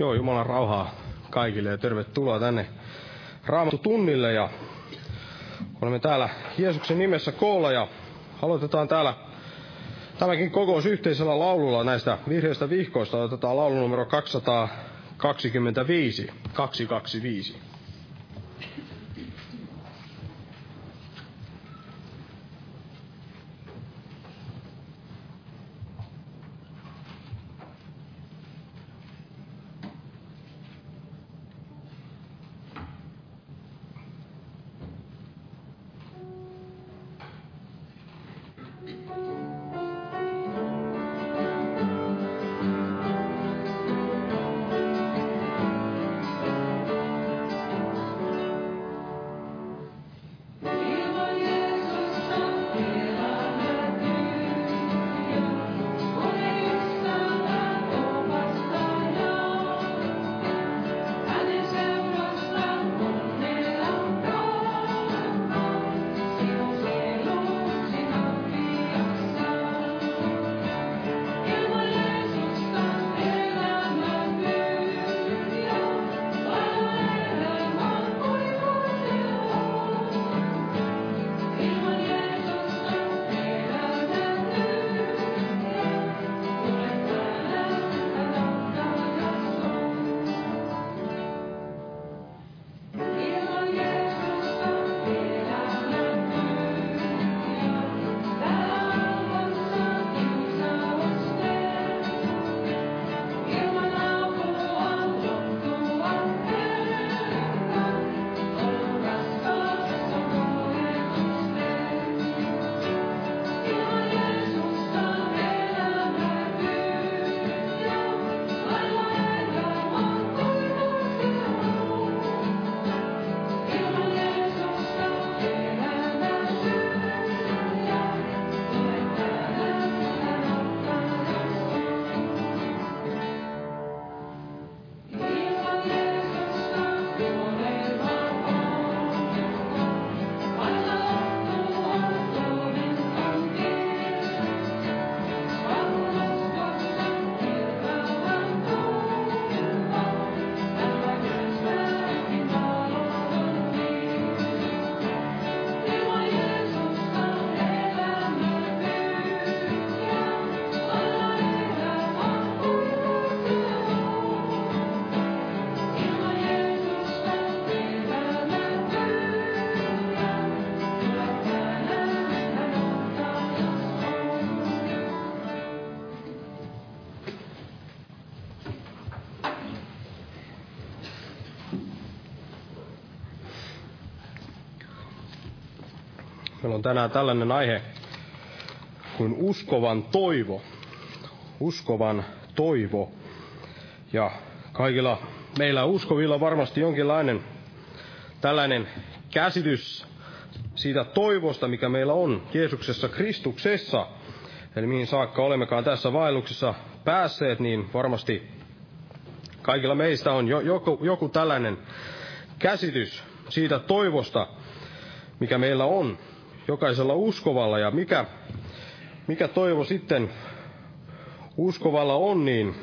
Joo, Jumalan rauhaa kaikille ja tervetuloa tänne Raamattu tunnille ja olemme täällä Jeesuksen nimessä koolla ja aloitetaan täällä tämäkin kokous yhteisellä laululla näistä vihreistä vihkoista. Otetaan laulu numero 225, 225. Meillä on tänään tällainen aihe kuin uskovan toivo. Uskovan toivo. Ja kaikilla meillä uskovilla varmasti jonkinlainen tällainen käsitys siitä toivosta, mikä meillä on Jeesuksessa Kristuksessa. Eli mihin saakka olemmekaan tässä vaelluksessa päässeet, niin varmasti kaikilla meistä on jo, joku, joku tällainen käsitys siitä toivosta, mikä meillä on jokaisella uskovalla. Ja mikä, mikä toivo sitten uskovalla on, niin,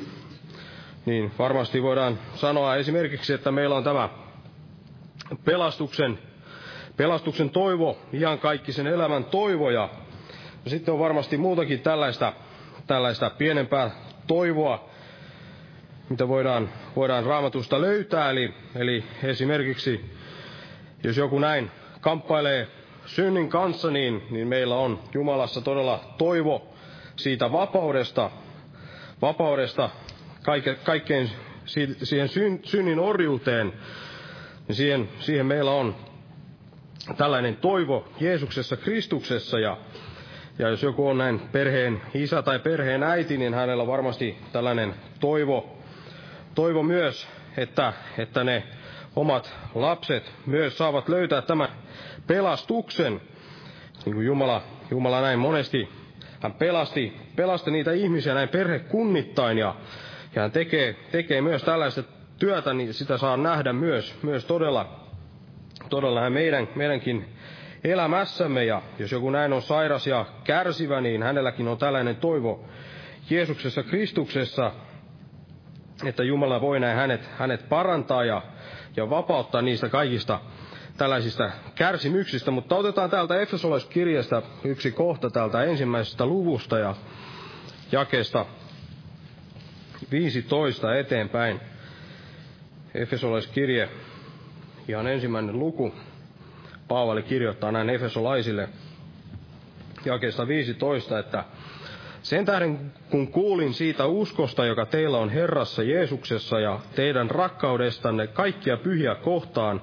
niin varmasti voidaan sanoa esimerkiksi, että meillä on tämä pelastuksen, pelastuksen toivo, ihan kaikki sen elämän toivo. Ja, sitten on varmasti muutakin tällaista, tällaista pienempää toivoa, mitä voidaan, voidaan raamatusta löytää. Eli, eli esimerkiksi, jos joku näin kamppailee synnin kanssa, niin, niin meillä on Jumalassa todella toivo siitä vapaudesta, vapaudesta kaike, kaikkein siihen syn, synnin orjuuteen, niin siihen, siihen meillä on tällainen toivo Jeesuksessa Kristuksessa. Ja, ja jos joku on näin perheen isä tai perheen äiti, niin hänellä varmasti tällainen toivo, toivo myös, että, että ne omat lapset myös saavat löytää tämän pelastuksen. Niin kuin Jumala, Jumala näin monesti, hän pelasti, pelasti niitä ihmisiä näin perhekunnittain ja, ja hän tekee, tekee myös tällaista työtä, niin sitä saa nähdä myös, myös todella, todella meidän, meidänkin elämässämme. Ja jos joku näin on sairas ja kärsivä, niin hänelläkin on tällainen toivo Jeesuksessa Kristuksessa. Että Jumala voi näin hänet, hänet parantaa ja, ja vapauttaa niistä kaikista tällaisista kärsimyksistä. Mutta otetaan täältä Efesolaiskirjasta yksi kohta täältä ensimmäisestä luvusta ja jakeesta 15 eteenpäin. Efesolaiskirje, ihan ensimmäinen luku. Paavali kirjoittaa näin Efesolaisille jakeesta 15, että sen tähden, kun kuulin siitä uskosta, joka teillä on Herrassa Jeesuksessa ja teidän rakkaudestanne kaikkia pyhiä kohtaan,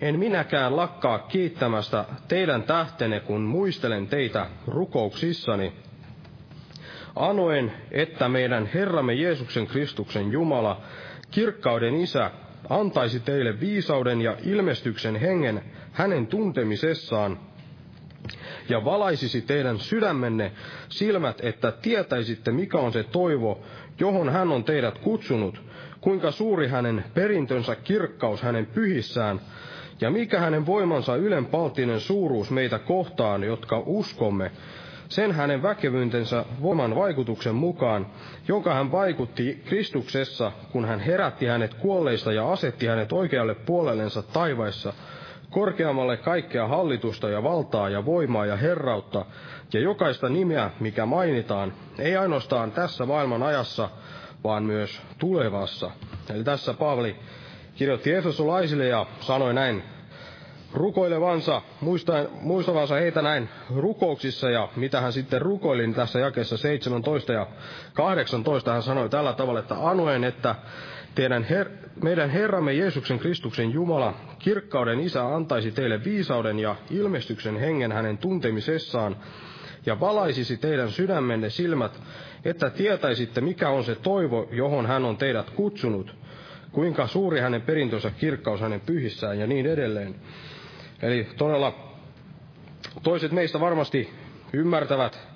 en minäkään lakkaa kiittämästä teidän tähtenne, kun muistelen teitä rukouksissani. Anoen, että meidän Herramme Jeesuksen Kristuksen Jumala, kirkkauden Isä, antaisi teille viisauden ja ilmestyksen hengen hänen tuntemisessaan, ja valaisisi teidän sydämenne silmät, että tietäisitte, mikä on se toivo, johon hän on teidät kutsunut, kuinka suuri hänen perintönsä kirkkaus hänen pyhissään, ja mikä hänen voimansa ylenpalttinen suuruus meitä kohtaan, jotka uskomme, sen hänen väkevyytensä voiman vaikutuksen mukaan, jonka hän vaikutti Kristuksessa, kun hän herätti hänet kuolleista ja asetti hänet oikealle puolellensa taivaissa, korkeammalle kaikkea hallitusta ja valtaa ja voimaa ja herrautta, ja jokaista nimeä, mikä mainitaan, ei ainoastaan tässä maailman ajassa, vaan myös tulevassa. Eli tässä Paavali kirjoitti Efesolaisille ja sanoi näin rukoilevansa, muistavansa heitä näin rukouksissa, ja mitä hän sitten rukoili niin tässä jakeessa 17 ja 18, hän sanoi tällä tavalla, että anoen, että teidän her, meidän Herramme Jeesuksen Kristuksen Jumala, kirkkauden Isä, antaisi teille viisauden ja ilmestyksen hengen hänen tuntemisessaan, ja valaisisi teidän sydämenne silmät, että tietäisitte, mikä on se toivo, johon hän on teidät kutsunut, kuinka suuri hänen perintönsä kirkkaus hänen pyhissään ja niin edelleen. Eli todella toiset meistä varmasti ymmärtävät,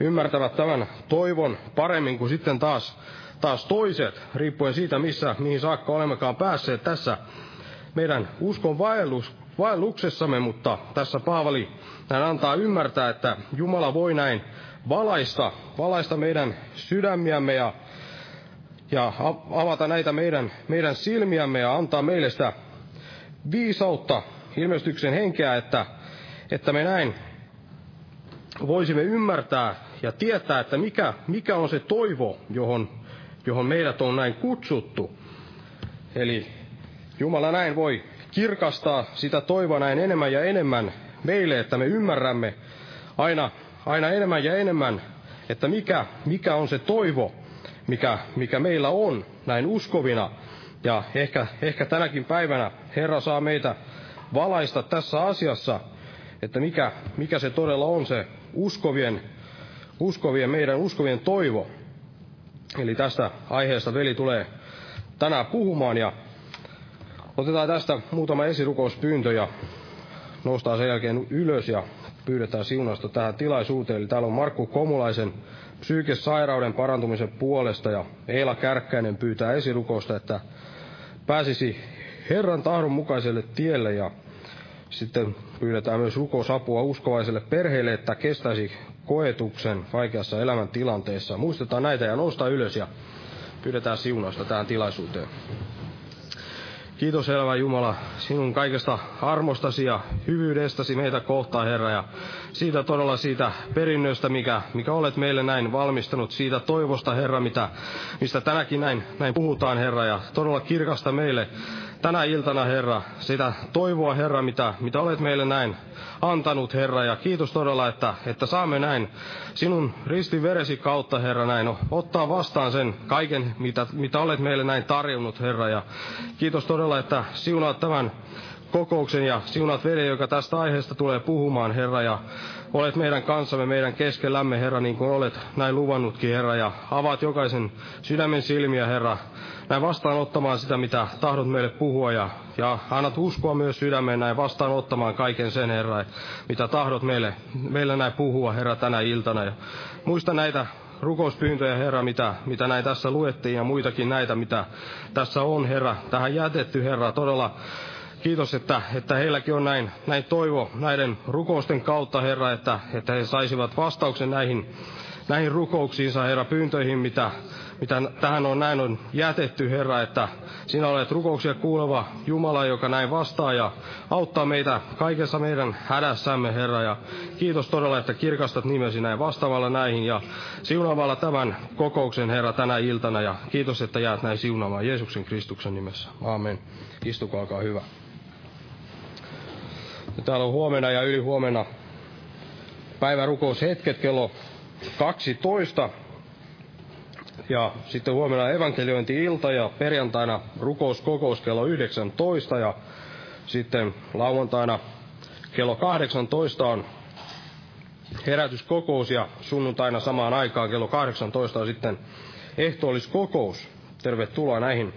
ymmärtävät tämän toivon paremmin kuin sitten taas, taas toiset, riippuen siitä, missä, mihin saakka olemmekaan päässeet tässä meidän uskon vaellus, vaelluksessamme, mutta tässä Paavali hän antaa ymmärtää, että Jumala voi näin valaista, valaista meidän sydämiämme ja, ja avata näitä meidän, meidän silmiämme ja antaa meille sitä viisautta ilmestyksen henkeä, että, että me näin voisimme ymmärtää ja tietää, että mikä, mikä on se toivo, johon, johon meidät on näin kutsuttu. Eli Jumala näin voi kirkastaa sitä toivoa näin enemmän ja enemmän meille, että me ymmärrämme aina, aina enemmän ja enemmän, että mikä, mikä on se toivo, mikä, mikä meillä on näin uskovina. Ja ehkä, ehkä tänäkin päivänä Herra saa meitä valaista tässä asiassa, että mikä, mikä se todella on se uskovien, uskovien, meidän uskovien toivo. Eli tästä aiheesta veli tulee tänään puhumaan ja otetaan tästä muutama esirukouspyyntö ja nostaa sen jälkeen ylös ja pyydetään siunasta tähän tilaisuuteen. Eli täällä on Markku Komulaisen psyykesairauden parantumisen puolesta ja Eila Kärkkäinen pyytää esirukousta, että pääsisi Herran tahdon mukaiselle tielle ja sitten pyydetään myös rukousapua uskovaiselle perheelle, että kestäisi koetuksen vaikeassa elämäntilanteessa. Muistetaan näitä ja nousta ylös ja pyydetään siunausta tähän tilaisuuteen. Kiitos elävä Jumala sinun kaikesta armostasi ja hyvyydestäsi meitä kohtaan, Herra, ja siitä todella siitä perinnöstä, mikä, mikä olet meille näin valmistanut, siitä toivosta, Herra, mitä, mistä tänäkin näin, näin puhutaan, Herra, ja todella kirkasta meille tänä iltana, Herra, sitä toivoa, Herra, mitä, mitä olet meille näin antanut, Herra, ja kiitos todella, että, että saamme näin sinun ristiveresi kautta, Herra, näin ottaa vastaan sen kaiken, mitä, mitä olet meille näin tarjonnut, Herra, ja kiitos todella, että siunaat tämän kokouksen ja siunat veli, joka tästä aiheesta tulee puhumaan, Herra, ja olet meidän kanssamme, meidän keskellämme, Herra, niin kuin olet näin luvannutkin, Herra, ja avaat jokaisen sydämen silmiä, Herra, näin vastaanottamaan sitä, mitä tahdot meille puhua, ja, ja annat uskoa myös sydämeen näin vastaanottamaan kaiken sen, Herra, mitä tahdot meille, meille näin puhua, Herra, tänä iltana. Ja muista näitä rukouspyyntöjä, Herra, mitä, mitä näin tässä luettiin, ja muitakin näitä, mitä tässä on, Herra, tähän jätetty, Herra, todella Kiitos, että, että heilläkin on näin, näin toivo näiden rukousten kautta, Herra, että, että he saisivat vastauksen näihin, näihin rukouksiinsa, Herra, pyyntöihin, mitä, mitä tähän on näin on jätetty, Herra, että sinä olet rukouksia kuuleva Jumala, joka näin vastaa ja auttaa meitä kaikessa meidän hädässämme, Herra. Ja kiitos todella, että kirkastat nimesi näin vastaavalla näihin ja siunaamalla tämän kokouksen, Herra, tänä iltana. Ja kiitos, että jäät näin siunaamaan Jeesuksen Kristuksen nimessä. Aamen. Istukaa, olkaa hyvä. Ja täällä on huomenna ja yli huomenna päivärukoushetket kello 12. Ja sitten huomenna evankeliointi-ilta ja perjantaina rukouskokous kello 19 ja sitten lauantaina kello 18 on herätyskokous ja sunnuntaina samaan aikaan kello 18 on sitten ehtoolliskokous. Tervetuloa näihin,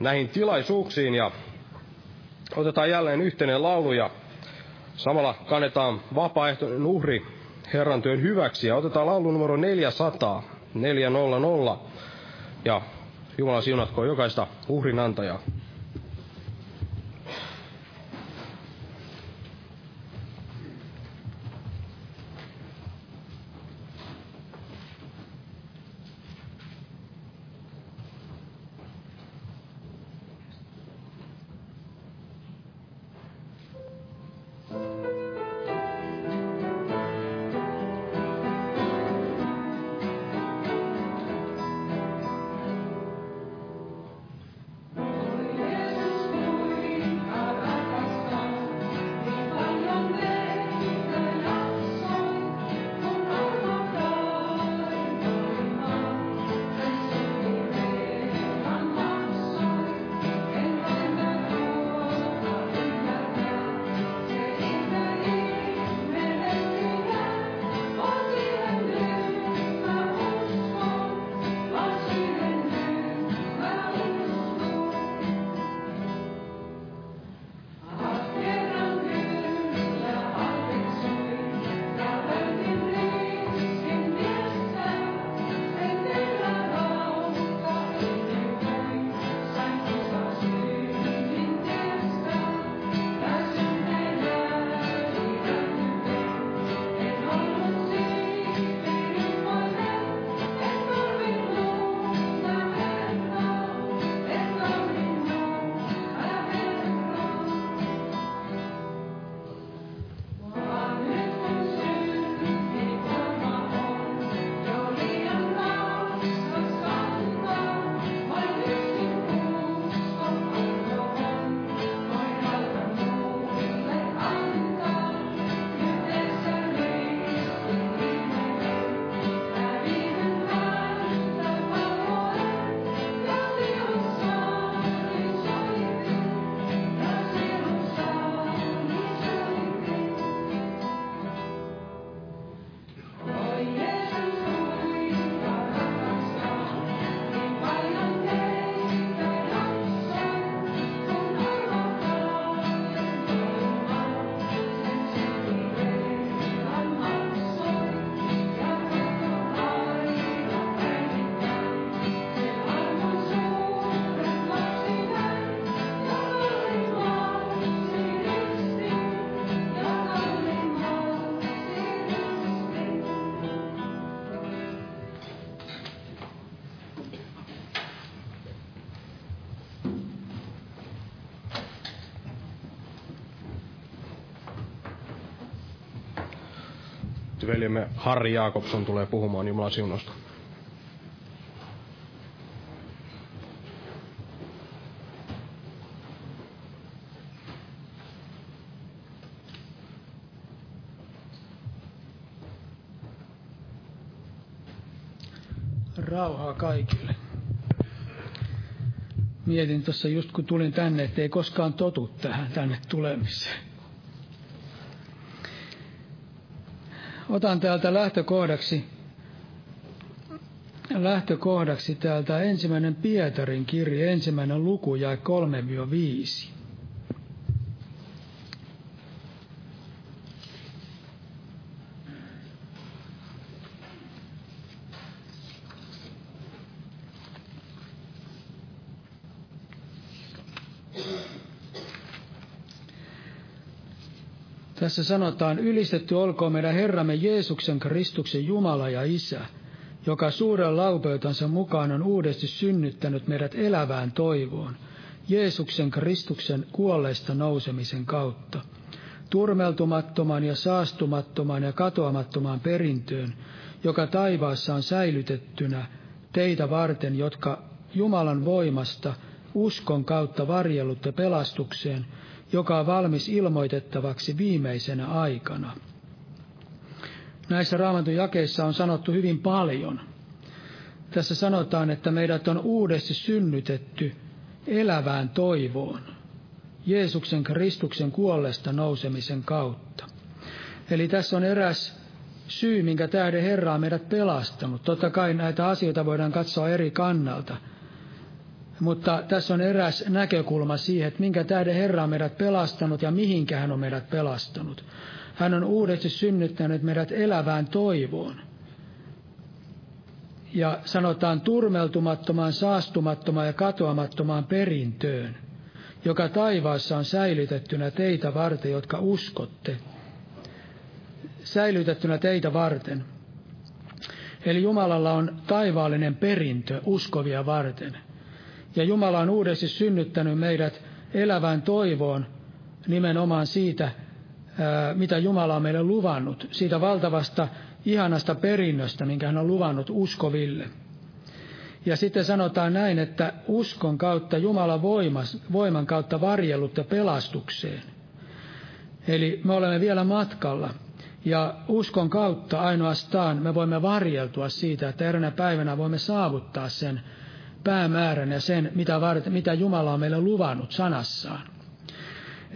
näihin tilaisuuksiin ja otetaan jälleen yhteinen laulu ja samalla kannetaan vapaaehtoinen uhri Herran työn hyväksi. Ja otetaan laulu numero 400, 400. Ja Jumala siunatko jokaista uhrin veljemme Harri Jaakobson tulee puhumaan Jumalan siunosta. Rauhaa kaikille. Mietin tuossa just kun tulin tänne, että ei koskaan totu tähän tänne tulemiseen. Otan täältä lähtökohdaksi, lähtökohdaksi täältä ensimmäinen Pietarin kirja, ensimmäinen luku ja 3-5. Tässä sanotaan, ylistetty olkoon meidän Herramme Jeesuksen Kristuksen Jumala ja Isä, joka suuren laupeutansa mukaan on uudesti synnyttänyt meidät elävään toivoon, Jeesuksen Kristuksen kuolleista nousemisen kautta, turmeltumattoman ja saastumattoman ja katoamattomaan perintöön, joka taivaassa on säilytettynä teitä varten, jotka Jumalan voimasta uskon kautta varjellutte pelastukseen, joka on valmis ilmoitettavaksi viimeisenä aikana. Näissä raamatun jakeissa on sanottu hyvin paljon. Tässä sanotaan, että meidät on uudesti synnytetty elävään toivoon, Jeesuksen Kristuksen kuollesta nousemisen kautta. Eli tässä on eräs syy, minkä tähden Herra on meidät pelastanut. Totta kai näitä asioita voidaan katsoa eri kannalta. Mutta tässä on eräs näkökulma siihen, että minkä tähden Herra on meidät pelastanut ja mihinkä hän on meidät pelastanut. Hän on uudesti synnyttänyt meidät elävään toivoon. Ja sanotaan turmeltumattomaan, saastumattomaan ja katoamattomaan perintöön, joka taivaassa on säilytettynä teitä varten, jotka uskotte. Säilytettynä teitä varten. Eli Jumalalla on taivaallinen perintö uskovia varten. Ja Jumala on uudesti synnyttänyt meidät elävään toivoon nimenomaan siitä, mitä Jumala on meille luvannut, siitä valtavasta ihanasta perinnöstä, minkä hän on luvannut uskoville. Ja sitten sanotaan näin, että uskon kautta Jumalan voimas, voiman kautta varjellutte pelastukseen. Eli me olemme vielä matkalla. Ja uskon kautta ainoastaan me voimme varjeltua siitä, että eräänä päivänä voimme saavuttaa sen päämäärän ja sen, mitä, varten, mitä Jumala on meille luvannut sanassaan.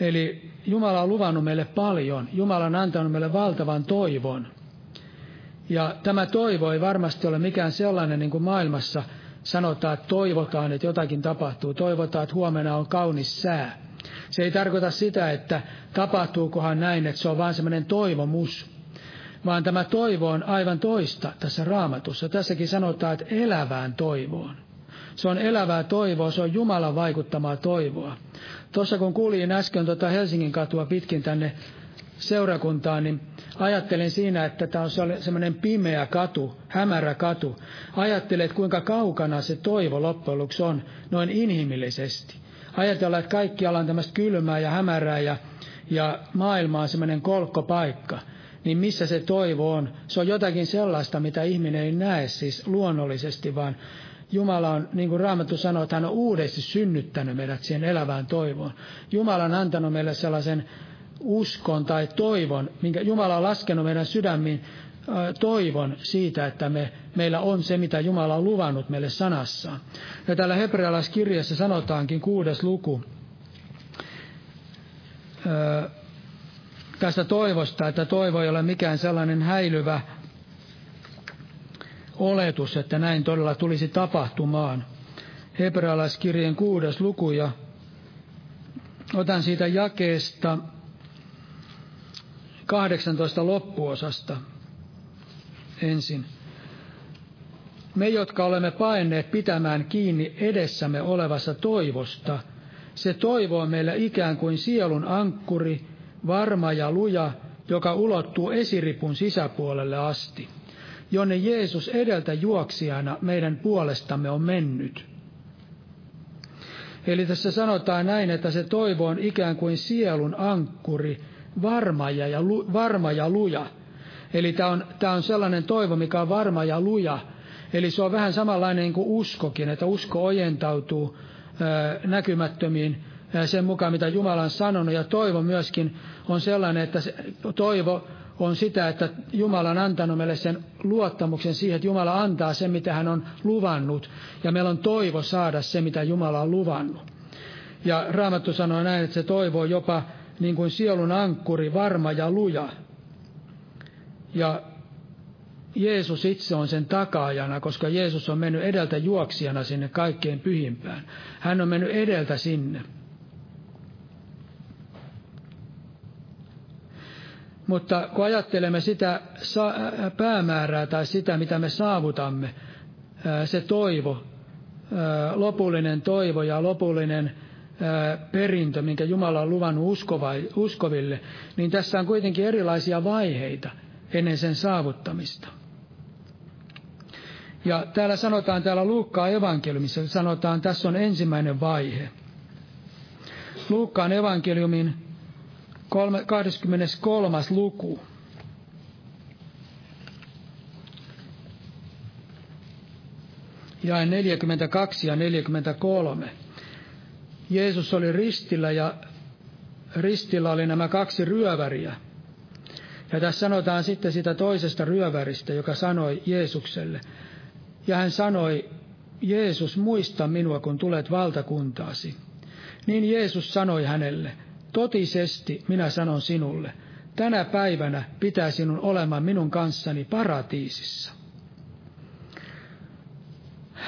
Eli Jumala on luvannut meille paljon. Jumala on antanut meille valtavan toivon. Ja tämä toivo ei varmasti ole mikään sellainen, niin kuin maailmassa sanotaan, että toivotaan, että jotakin tapahtuu. Toivotaan, että huomenna on kaunis sää. Se ei tarkoita sitä, että tapahtuukohan näin, että se on vain semmoinen toivomus. Vaan tämä toivo on aivan toista tässä raamatussa. Tässäkin sanotaan, että elävään toivoon. Se on elävää toivoa, se on Jumalan vaikuttamaa toivoa. Tuossa kun kuulin äsken tuota Helsingin katua pitkin tänne seurakuntaan, niin ajattelin siinä, että tämä on semmoinen pimeä katu, hämärä katu. Ajattelin, että kuinka kaukana se toivo loppujen lopuksi on noin inhimillisesti. Ajatellaan, että kaikkialla on tämmöistä kylmää ja hämärää ja, ja maailma on semmoinen kolkkopaikka. Niin missä se toivo on? Se on jotakin sellaista, mitä ihminen ei näe siis luonnollisesti, vaan Jumala on, niin kuin Raamattu sanoo, että hän on uudesti synnyttänyt meidät siihen elävään toivoon. Jumala on antanut meille sellaisen uskon tai toivon, minkä Jumala on laskenut meidän sydämiin toivon siitä, että me, meillä on se, mitä Jumala on luvannut meille sanassaan. Ja täällä hebrealaiskirjassa sanotaankin kuudes luku tästä toivosta, että toivo ei ole mikään sellainen häilyvä oletus, että näin todella tulisi tapahtumaan. Hebrealaiskirjeen kuudes luku ja otan siitä jakeesta 18 loppuosasta ensin. Me, jotka olemme paenneet pitämään kiinni edessämme olevassa toivosta, se toivo on meillä ikään kuin sielun ankkuri, varma ja luja, joka ulottuu esiripun sisäpuolelle asti jonne Jeesus edeltä juoksijana meidän puolestamme on mennyt. Eli tässä sanotaan näin, että se toivo on ikään kuin sielun ankkuri, varma ja, lu, varma ja luja. Eli tämä on, tämä on sellainen toivo, mikä on varma ja luja. Eli se on vähän samanlainen niin kuin uskokin, että usko ojentautuu näkymättömiin sen mukaan, mitä Jumala on sanonut. Ja toivo myöskin on sellainen, että se, toivo on sitä, että Jumala on antanut meille sen luottamuksen siihen, että Jumala antaa sen, mitä hän on luvannut. Ja meillä on toivo saada se, mitä Jumala on luvannut. Ja Raamattu sanoo näin, että se toivo on jopa niin kuin sielun ankkuri, varma ja luja. Ja Jeesus itse on sen takaajana, koska Jeesus on mennyt edeltä juoksijana sinne kaikkein pyhimpään. Hän on mennyt edeltä sinne. Mutta kun ajattelemme sitä päämäärää tai sitä, mitä me saavutamme, se toivo, lopullinen toivo ja lopullinen perintö, minkä Jumala on luvannut uskoville, niin tässä on kuitenkin erilaisia vaiheita ennen sen saavuttamista. Ja täällä sanotaan, täällä Luukkaan evankeliumissa sanotaan, tässä on ensimmäinen vaihe. Luukkaan evankeliumin 23. luku. Jae 42 ja 43. Jeesus oli ristillä ja ristillä oli nämä kaksi ryöväriä. Ja tässä sanotaan sitten sitä toisesta ryöväristä, joka sanoi Jeesukselle. Ja hän sanoi, Jeesus, muista minua, kun tulet valtakuntaasi. Niin Jeesus sanoi hänelle, totisesti minä sanon sinulle, tänä päivänä pitää sinun olemaan minun kanssani paratiisissa.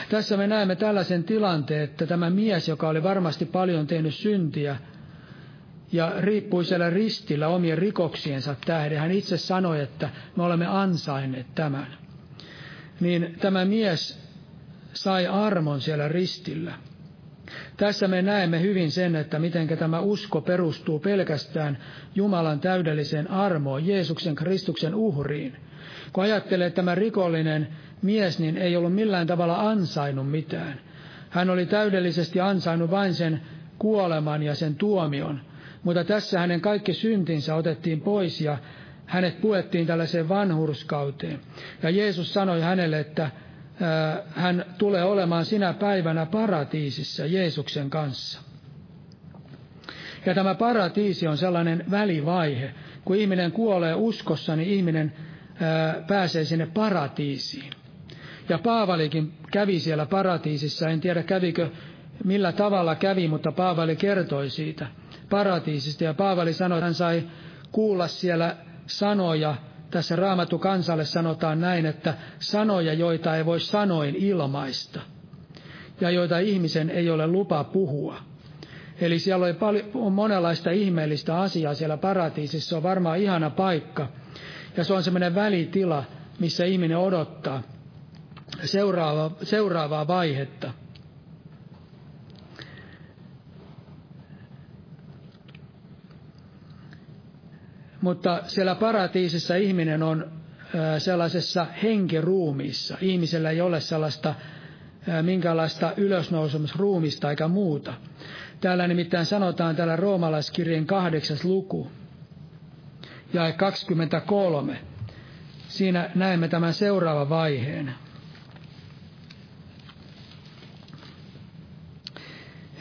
Tässä me näemme tällaisen tilanteen, että tämä mies, joka oli varmasti paljon tehnyt syntiä ja riippui siellä ristillä omien rikoksiensa tähden, hän itse sanoi, että me olemme ansainneet tämän. Niin tämä mies sai armon siellä ristillä. Tässä me näemme hyvin sen, että miten tämä usko perustuu pelkästään Jumalan täydelliseen armoon, Jeesuksen Kristuksen uhriin. Kun ajattelee, että tämä rikollinen mies niin ei ollut millään tavalla ansainnut mitään. Hän oli täydellisesti ansainnut vain sen kuoleman ja sen tuomion, mutta tässä hänen kaikki syntinsä otettiin pois ja hänet puettiin tällaiseen vanhurskauteen. Ja Jeesus sanoi hänelle, että hän tulee olemaan sinä päivänä paratiisissa Jeesuksen kanssa. Ja tämä paratiisi on sellainen välivaihe. Kun ihminen kuolee uskossa, niin ihminen pääsee sinne paratiisiin. Ja Paavalikin kävi siellä paratiisissa, en tiedä kävikö millä tavalla kävi, mutta Paavali kertoi siitä paratiisista. Ja Paavali sanoi, että hän sai kuulla siellä sanoja, tässä raamattu kansalle sanotaan näin, että sanoja, joita ei voi sanoin ilmaista, ja joita ihmisen ei ole lupa puhua. Eli siellä oli paljon, monenlaista ihmeellistä asiaa siellä paratiisissa, se on varmaan ihana paikka, ja se on semmoinen välitila, missä ihminen odottaa seuraava, seuraavaa vaihetta. Mutta siellä paratiisissa ihminen on sellaisessa henkiruumiissa. Ihmisellä ei ole sellaista minkälaista ylösnousemusruumista eikä muuta. Täällä nimittäin sanotaan täällä roomalaiskirjeen kahdeksas luku, ja 23. Siinä näemme tämän seuraavan vaiheen.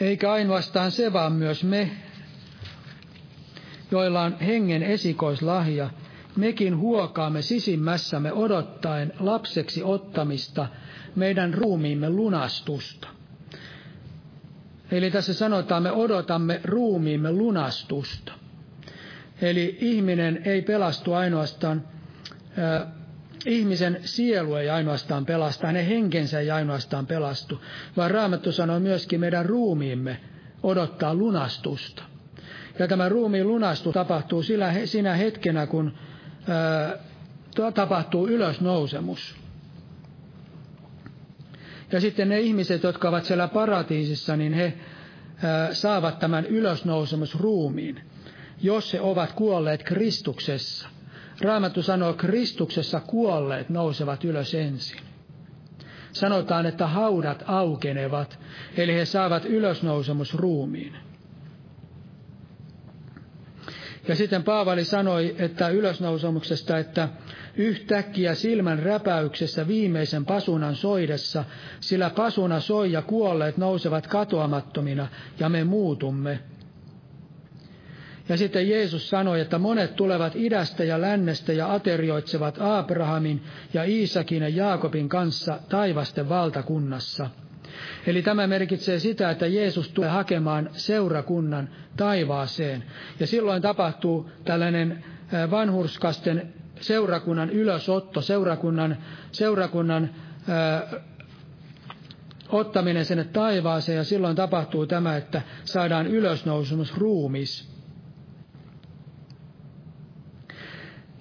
Eikä ainoastaan se, vaan myös me, joilla on hengen esikoislahja, mekin huokaamme sisimmässämme odottaen lapseksi ottamista meidän ruumiimme lunastusta. Eli tässä sanotaan, me odotamme ruumiimme lunastusta. Eli ihminen ei pelastu ainoastaan ihmisen sielu ei ainoastaan pelasta, hänen henkensä ei ainoastaan pelastu, vaan Raamattu sanoo myöskin meidän ruumiimme odottaa lunastusta. Ja tämä ruumiin lunastus tapahtuu sillä, sinä hetkenä, kun ää, tapahtuu ylösnousemus. Ja sitten ne ihmiset, jotka ovat siellä paratiisissa, niin he ää, saavat tämän ylösnousemusruumiin, jos he ovat kuolleet Kristuksessa – Raamattu sanoo, Kristuksessa kuolleet nousevat ylös ensin. Sanotaan, että haudat aukenevat, eli he saavat ylösnousemusruumiin. Ja sitten Paavali sanoi, että ylösnousemuksesta, että yhtäkkiä silmän räpäyksessä viimeisen pasunan soidessa, sillä pasuna soi ja kuolleet nousevat katoamattomina ja me muutumme. Ja sitten Jeesus sanoi, että monet tulevat idästä ja lännestä ja aterioitsevat Abrahamin ja Iisakin ja Jaakobin kanssa taivasten valtakunnassa. Eli tämä merkitsee sitä, että Jeesus tulee hakemaan seurakunnan taivaaseen. Ja silloin tapahtuu tällainen vanhurskasten seurakunnan ylösotto, seurakunnan, seurakunnan ää, ottaminen sinne taivaaseen, ja silloin tapahtuu tämä, että saadaan ylösnousemus ruumis.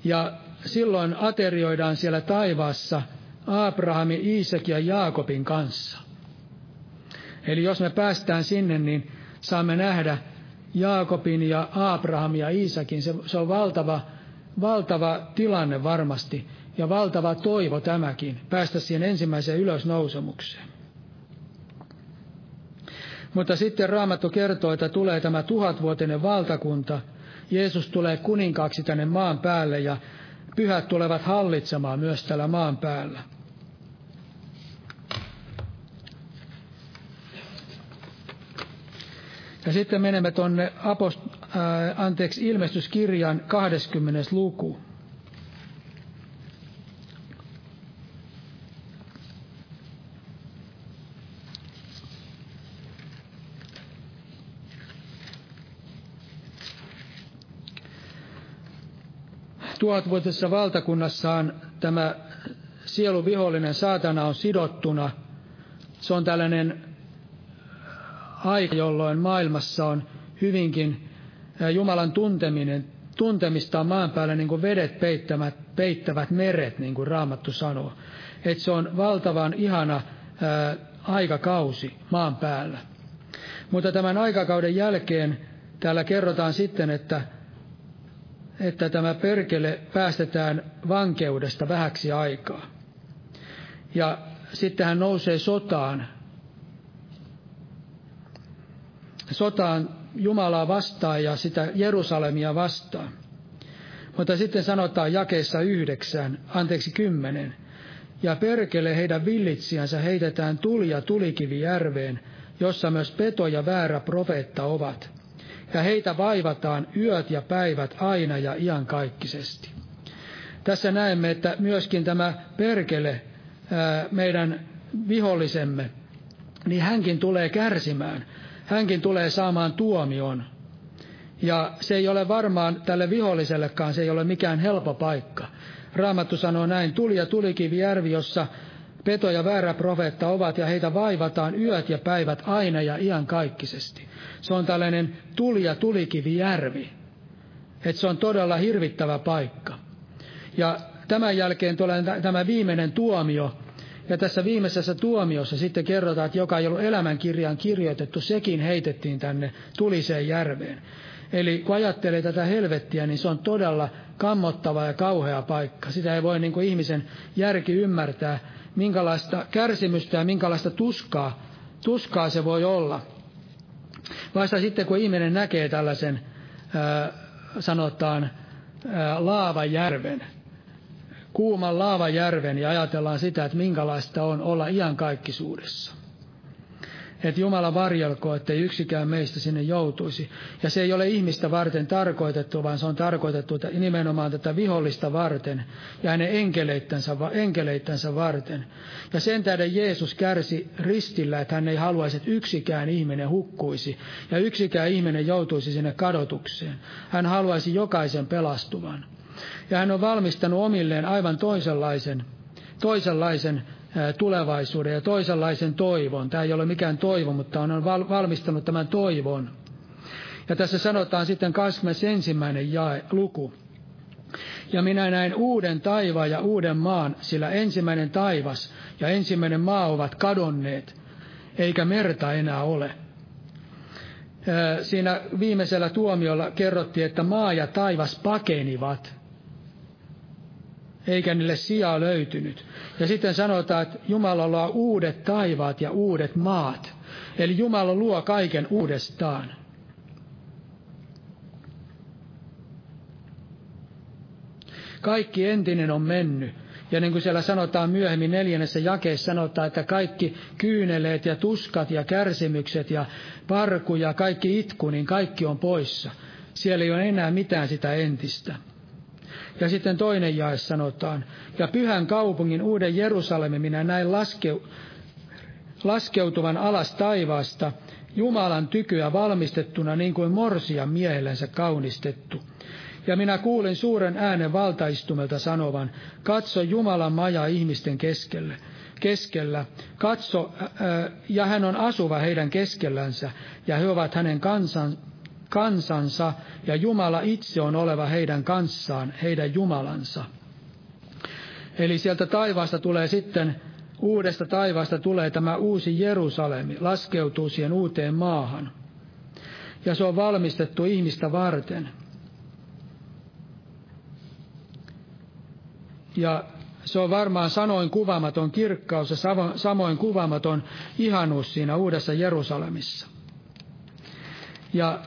Ja silloin aterioidaan siellä taivaassa Abrahamin, Iisak ja Jaakobin kanssa. Eli jos me päästään sinne, niin saamme nähdä Jaakobin ja Abraham ja Iisakin. Se, se on valtava, valtava tilanne varmasti ja valtava toivo tämäkin, päästä siihen ensimmäiseen ylösnousemukseen. Mutta sitten Raamattu kertoo, että tulee tämä tuhatvuotinen valtakunta. Jeesus tulee kuninkaaksi tänne maan päälle ja pyhät tulevat hallitsemaan myös tällä maan päällä. Ja sitten menemme tuonne apost, äh, anteeksi, ilmestyskirjan 20. luku. tuhatvuotisessa valtakunnassaan tämä sieluvihollinen saatana on sidottuna. Se on tällainen aika, jolloin maailmassa on hyvinkin Jumalan tunteminen, tuntemista on maan päällä niin kuin vedet peittävät, peittävät meret, niin kuin Raamattu sanoo. Että se on valtavan ihana ää, aikakausi maan päällä. Mutta tämän aikakauden jälkeen täällä kerrotaan sitten, että että tämä perkele päästetään vankeudesta vähäksi aikaa. Ja sitten hän nousee sotaan, sotaan Jumalaa vastaan ja sitä Jerusalemia vastaan. Mutta sitten sanotaan jakeessa yhdeksän, anteeksi kymmenen, ja perkele heidän villitsijänsä heitetään tuli ja tulikivi järveen, jossa myös peto ja väärä profeetta ovat ja heitä vaivataan yöt ja päivät aina ja iankaikkisesti. Tässä näemme, että myöskin tämä perkele, meidän vihollisemme, niin hänkin tulee kärsimään. Hänkin tulee saamaan tuomion. Ja se ei ole varmaan tälle vihollisellekaan, se ei ole mikään helppo paikka. Raamattu sanoo näin, tuli ja tulikivi järvi, jossa peto ja väärä profeetta ovat, ja heitä vaivataan yöt ja päivät aina ja iankaikkisesti. Se on tällainen tuli ja tulikivi järvi. Että se on todella hirvittävä paikka. Ja tämän jälkeen tulee tämä viimeinen tuomio. Ja tässä viimeisessä tuomiossa sitten kerrotaan, että joka ei ollut elämänkirjaan kirjoitettu, sekin heitettiin tänne tuliseen järveen. Eli kun ajattelee tätä helvettiä, niin se on todella kammottava ja kauhea paikka. Sitä ei voi niin kuin ihmisen järki ymmärtää, minkälaista kärsimystä ja minkälaista tuskaa, tuskaa se voi olla. Vasta sitten, kun ihminen näkee tällaisen, sanotaan, ää, laavajärven, kuuman laavajärven, ja ajatellaan sitä, että minkälaista on olla iankaikkisuudessa että Jumala varjelko, ettei yksikään meistä sinne joutuisi. Ja se ei ole ihmistä varten tarkoitettu, vaan se on tarkoitettu nimenomaan tätä vihollista varten ja hänen enkeleittänsä, enkeleittänsä varten. Ja sen tähden Jeesus kärsi ristillä, että hän ei haluaisi, että yksikään ihminen hukkuisi ja yksikään ihminen joutuisi sinne kadotukseen. Hän haluaisi jokaisen pelastuvan. Ja hän on valmistanut omilleen aivan toisenlaisen, toisenlaisen tulevaisuuden ja toisenlaisen toivon. Tämä ei ole mikään toivo, mutta on valmistanut tämän toivon. Ja tässä sanotaan sitten 21. jae, luku. Ja minä näin uuden taivaan ja uuden maan, sillä ensimmäinen taivas ja ensimmäinen maa ovat kadonneet, eikä merta enää ole. Siinä viimeisellä tuomiolla kerrottiin, että maa ja taivas pakenivat, eikä niille sijaa löytynyt. Ja sitten sanotaan, että Jumala luo uudet taivaat ja uudet maat. Eli Jumala luo kaiken uudestaan. Kaikki entinen on mennyt. Ja niin kuin siellä sanotaan myöhemmin neljännessä jakeessa, sanotaan, että kaikki kyyneleet ja tuskat ja kärsimykset ja parku ja kaikki itku, niin kaikki on poissa. Siellä ei ole enää mitään sitä entistä. Ja sitten toinen jae sanotaan, ja pyhän kaupungin uuden Jerusalemin minä näin laskeu, laskeutuvan alas taivaasta, Jumalan tykyä valmistettuna niin kuin morsia miehellensä kaunistettu. Ja minä kuulin suuren äänen valtaistumelta sanovan, katso Jumalan maja ihmisten keskelle, keskellä, katso, ja hän on asuva heidän keskellänsä, ja he ovat hänen kansan, kansansa, ja Jumala itse on oleva heidän kanssaan, heidän Jumalansa. Eli sieltä taivaasta tulee sitten, uudesta taivaasta tulee tämä uusi Jerusalemi, laskeutuu siihen uuteen maahan. ja se on valmistettu ihmistä varten. Ja se on varmaan sanoin kuvaamaton kirkkaus ja samoin kuvaamaton ihanuus siinä uudessa Jerusalemissa. Ja,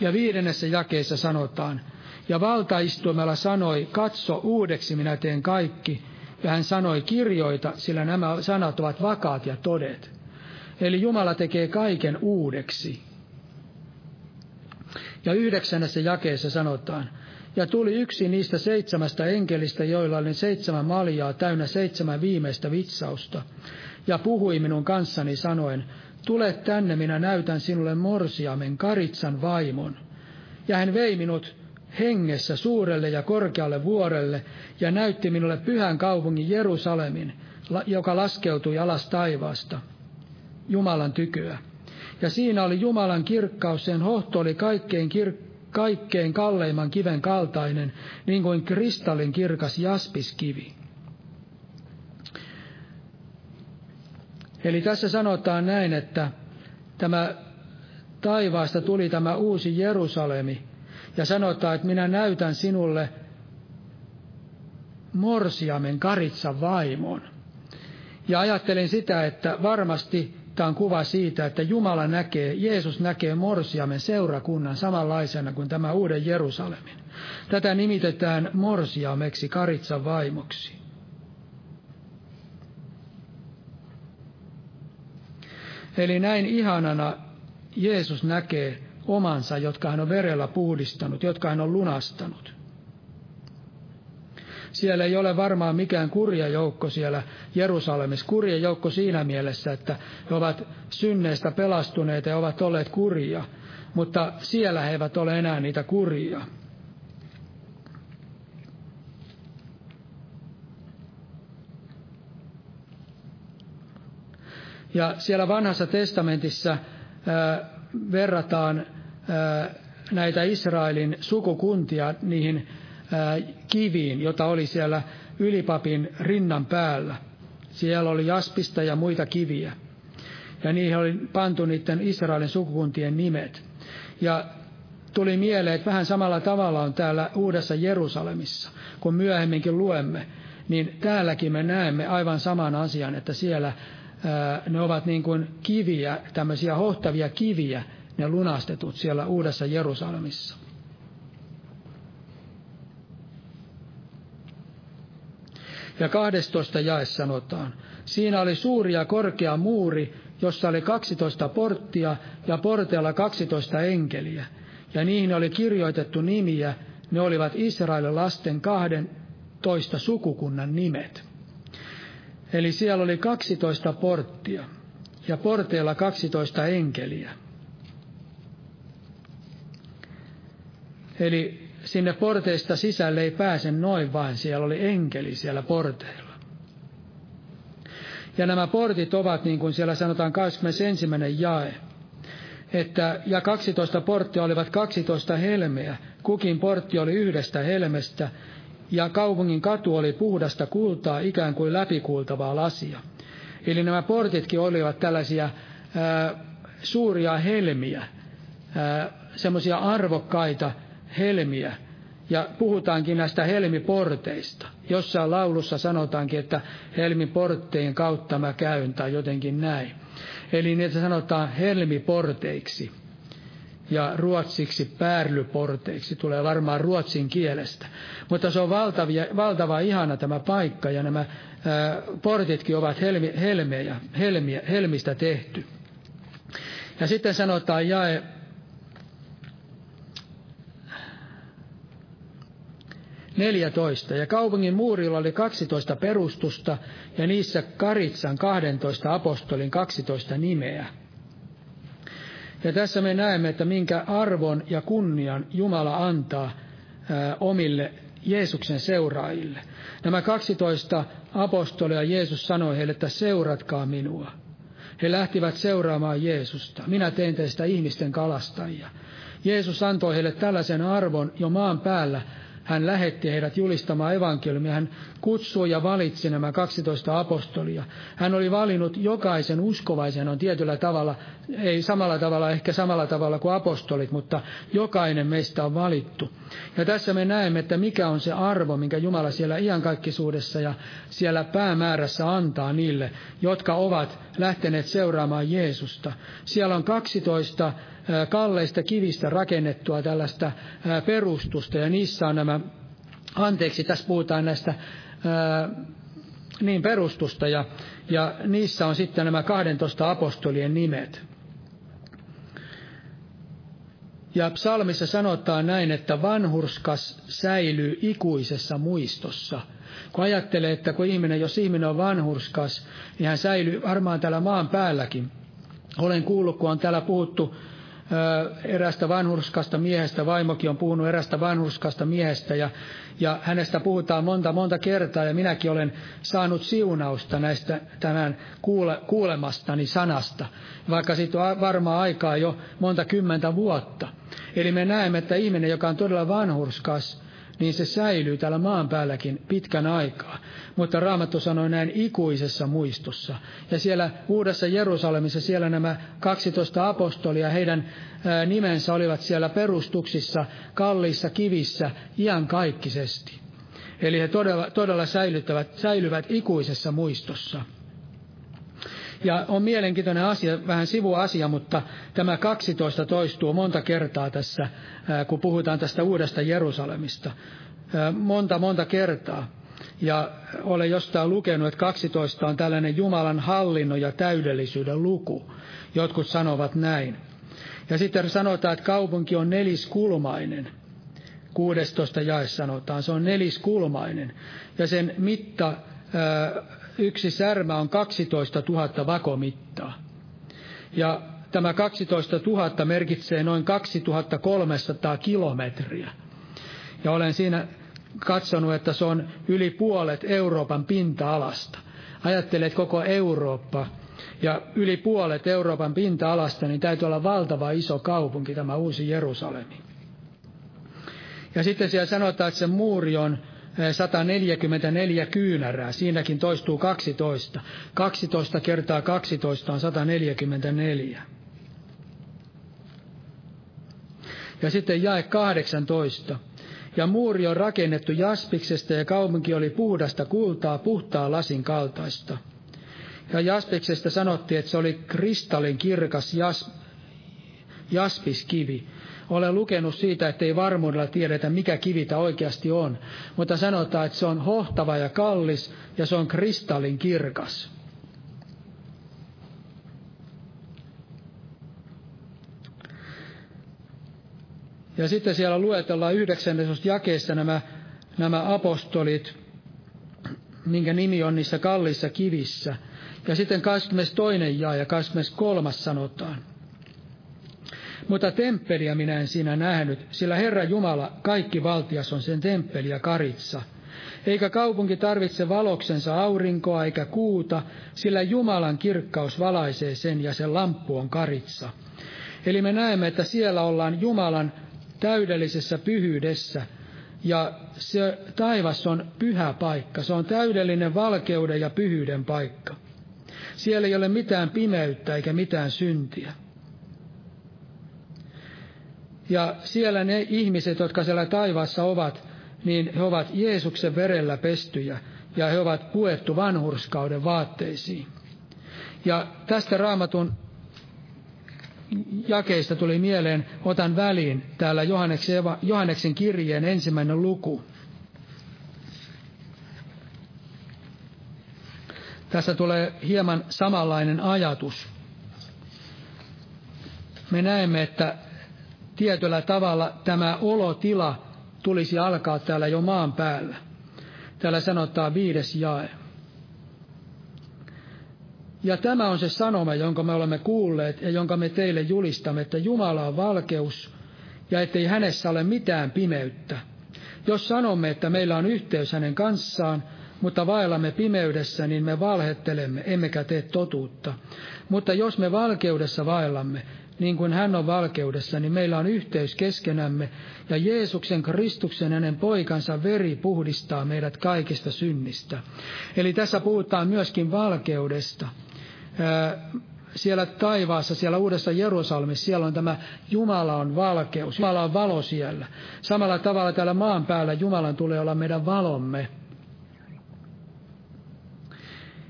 ja viidennessä jakeessa sanotaan, ja valtaistuimella sanoi, katso uudeksi minä teen kaikki, ja hän sanoi, kirjoita, sillä nämä sanat ovat vakaat ja todet. Eli Jumala tekee kaiken uudeksi. Ja yhdeksännessä jakeessa sanotaan, ja tuli yksi niistä seitsemästä enkelistä, joilla oli seitsemän maljaa täynnä seitsemän viimeistä vitsausta, ja puhui minun kanssani sanoen, tule tänne, minä näytän sinulle morsiamen, Karitsan vaimon. Ja hän vei minut hengessä suurelle ja korkealle vuorelle ja näytti minulle pyhän kaupungin Jerusalemin, joka laskeutui alas taivaasta, Jumalan tyköä. Ja siinä oli Jumalan kirkkaus, sen hohto oli kaikkein, kir- kaikkein kalleimman kiven kaltainen, niin kuin kristallin kirkas jaspiskivi. Eli tässä sanotaan näin, että tämä taivaasta tuli tämä uusi Jerusalemi, ja sanotaan, että minä näytän sinulle morsiamen karitsan vaimon. Ja ajattelin sitä, että varmasti tämä on kuva siitä, että Jumala näkee, Jeesus näkee morsiamen seurakunnan samanlaisena kuin tämä uuden Jerusalemin. Tätä nimitetään morsiameksi karitsan vaimoksi. Eli näin ihanana Jeesus näkee omansa, jotka hän on verellä puhdistanut, jotka hän on lunastanut. Siellä ei ole varmaan mikään kurja joukko siellä Jerusalemissa. Kurja joukko siinä mielessä, että he ovat synneistä pelastuneita ja ovat olleet kurja, mutta siellä he eivät ole enää niitä kurjia. Ja siellä vanhassa testamentissa verrataan näitä Israelin sukukuntia niihin kiviin, jota oli siellä ylipapin rinnan päällä. Siellä oli jaspista ja muita kiviä. Ja niihin oli pantu niiden Israelin sukukuntien nimet. Ja tuli mieleen, että vähän samalla tavalla on täällä Uudessa Jerusalemissa, kun myöhemminkin luemme, niin täälläkin me näemme aivan saman asian, että siellä ne ovat niin kuin kiviä, tämmöisiä hohtavia kiviä, ne lunastetut siellä Uudessa Jerusalemissa. Ja 12 jae sanotaan, siinä oli suuri ja korkea muuri, jossa oli 12 porttia ja porteilla 12 enkeliä. Ja niihin oli kirjoitettu nimiä, ne olivat Israelin lasten kahden toista sukukunnan nimet. Eli siellä oli 12 porttia ja porteilla 12 enkeliä. Eli sinne porteista sisälle ei pääse noin vain, siellä oli enkeli siellä porteilla. Ja nämä portit ovat, niin kuin siellä sanotaan 21. jae, että, ja 12 porttia olivat 12 helmeä, kukin portti oli yhdestä helmestä, ja kaupungin katu oli puhdasta kultaa, ikään kuin läpikuultavaa lasia. Eli nämä portitkin olivat tällaisia ää, suuria helmiä, semmoisia arvokkaita helmiä. Ja puhutaankin näistä helmiporteista. Jossain laulussa sanotaankin, että helmiportteen kautta mä käyn tai jotenkin näin. Eli niitä sanotaan helmiporteiksi ja ruotsiksi päärlyporteiksi, tulee varmaan ruotsin kielestä. Mutta se on valtavia, valtava ihana tämä paikka ja nämä ää, portitkin ovat helmi, helmejä, helmiä, helmistä tehty. Ja sitten sanotaan jae 14. Ja kaupungin muurilla oli 12 perustusta, ja niissä Karitsan 12 apostolin 12 nimeä. Ja tässä me näemme, että minkä arvon ja kunnian Jumala antaa omille Jeesuksen seuraajille. Nämä 12 apostolia Jeesus sanoi heille, että seuratkaa minua. He lähtivät seuraamaan Jeesusta. Minä tein teistä ihmisten kalastajia. Jeesus antoi heille tällaisen arvon jo maan päällä, hän lähetti heidät julistamaan evankeliumia. Hän kutsui ja valitsi nämä 12 apostolia. Hän oli valinnut jokaisen uskovaisen on tietyllä tavalla, ei samalla tavalla, ehkä samalla tavalla kuin apostolit, mutta jokainen meistä on valittu. Ja tässä me näemme, että mikä on se arvo, minkä Jumala siellä iankaikkisuudessa ja siellä päämäärässä antaa niille, jotka ovat lähteneet seuraamaan Jeesusta. Siellä on 12 kalleista kivistä rakennettua tällaista perustusta, ja niissä on nämä, anteeksi, tässä puhutaan näistä niin perustusta, ja, ja niissä on sitten nämä 12 apostolien nimet. Ja psalmissa sanotaan näin, että vanhurskas säilyy ikuisessa muistossa. Kun ajattelee, että kun ihminen, jos ihminen on vanhurskas, niin hän säilyy varmaan täällä maan päälläkin. Olen kuullut, kun on täällä puhuttu erästä vanhurskasta miehestä, vaimokin on puhunut erästä vanhurskasta miehestä ja, ja hänestä puhutaan monta monta kertaa ja minäkin olen saanut siunausta näistä tämän kuule, kuulemastani sanasta, vaikka siitä on varmaan aikaa jo monta kymmentä vuotta. Eli me näemme, että ihminen, joka on todella vanhurskas, niin se säilyy täällä maan päälläkin pitkän aikaa. Mutta Raamattu sanoi näin ikuisessa muistossa. Ja siellä Uudessa Jerusalemissa, siellä nämä 12 apostolia, heidän nimensä olivat siellä perustuksissa, kalliissa kivissä, iankaikkisesti. Eli he todella, todella säilyvät ikuisessa muistossa. Ja on mielenkiintoinen asia, vähän sivuasia, mutta tämä 12 toistuu monta kertaa tässä, kun puhutaan tästä uudesta Jerusalemista. Monta, monta kertaa. Ja olen jostain lukenut, että 12 on tällainen Jumalan hallinnon ja täydellisyyden luku. Jotkut sanovat näin. Ja sitten sanotaan, että kaupunki on neliskulmainen. 16 jae sanotaan, se on neliskulmainen. Ja sen mitta yksi särmä on 12 000 vakomittaa. Ja tämä 12 000 merkitsee noin 2300 kilometriä. Ja olen siinä katsonut, että se on yli puolet Euroopan pinta-alasta. Ajattelet, koko Eurooppa ja yli puolet Euroopan pinta-alasta, niin täytyy olla valtava iso kaupunki, tämä uusi Jerusalemi. Ja sitten siellä sanotaan, että se muuri on 144 kyynärää. Siinäkin toistuu 12. 12 kertaa 12 on 144. Ja sitten jae 18. Ja muuri on rakennettu jaspiksesta ja kaupunki oli puhdasta kultaa puhtaa lasin kaltaista. Ja jaspiksesta sanottiin, että se oli kristallin kirkas jas, jaspiskivi. Olen lukenut siitä, että ei varmuudella tiedetä, mikä kivitä oikeasti on, mutta sanotaan, että se on hohtava ja kallis ja se on kristallin kirkas. Ja sitten siellä luetellaan 19. jakeessa nämä, nämä apostolit, minkä nimi on niissä kallissa kivissä. Ja sitten 22. jae ja 23. sanotaan. Mutta temppeliä minä en siinä nähnyt, sillä Herra Jumala, kaikki valtias on sen temppeli ja karitsa. Eikä kaupunki tarvitse valoksensa aurinkoa eikä kuuta, sillä Jumalan kirkkaus valaisee sen ja sen lamppu on karitsa. Eli me näemme, että siellä ollaan Jumalan täydellisessä pyhyydessä, ja se taivas on pyhä paikka, se on täydellinen valkeuden ja pyhyyden paikka. Siellä ei ole mitään pimeyttä eikä mitään syntiä. Ja siellä ne ihmiset, jotka siellä taivaassa ovat, niin he ovat Jeesuksen verellä pestyjä ja he ovat puettu vanhurskauden vaatteisiin. Ja tästä raamatun jakeista tuli mieleen, otan väliin täällä Johanneksen, kirjeen ensimmäinen luku. Tässä tulee hieman samanlainen ajatus. Me näemme, että tietyllä tavalla tämä olotila tulisi alkaa täällä jo maan päällä. Täällä sanotaan viides jae. Ja tämä on se sanoma, jonka me olemme kuulleet ja jonka me teille julistamme, että Jumala on valkeus ja ettei hänessä ole mitään pimeyttä. Jos sanomme, että meillä on yhteys hänen kanssaan, mutta vaellamme pimeydessä, niin me valhettelemme, emmekä tee totuutta. Mutta jos me valkeudessa vaellamme, niin kuin hän on valkeudessa, niin meillä on yhteys keskenämme, ja Jeesuksen Kristuksen hänen poikansa veri puhdistaa meidät kaikista synnistä. Eli tässä puhutaan myöskin valkeudesta. Siellä taivaassa, siellä uudessa Jerusalemissa, siellä on tämä Jumala on valkeus, Jumala on valo siellä. Samalla tavalla täällä maan päällä Jumalan tulee olla meidän valomme.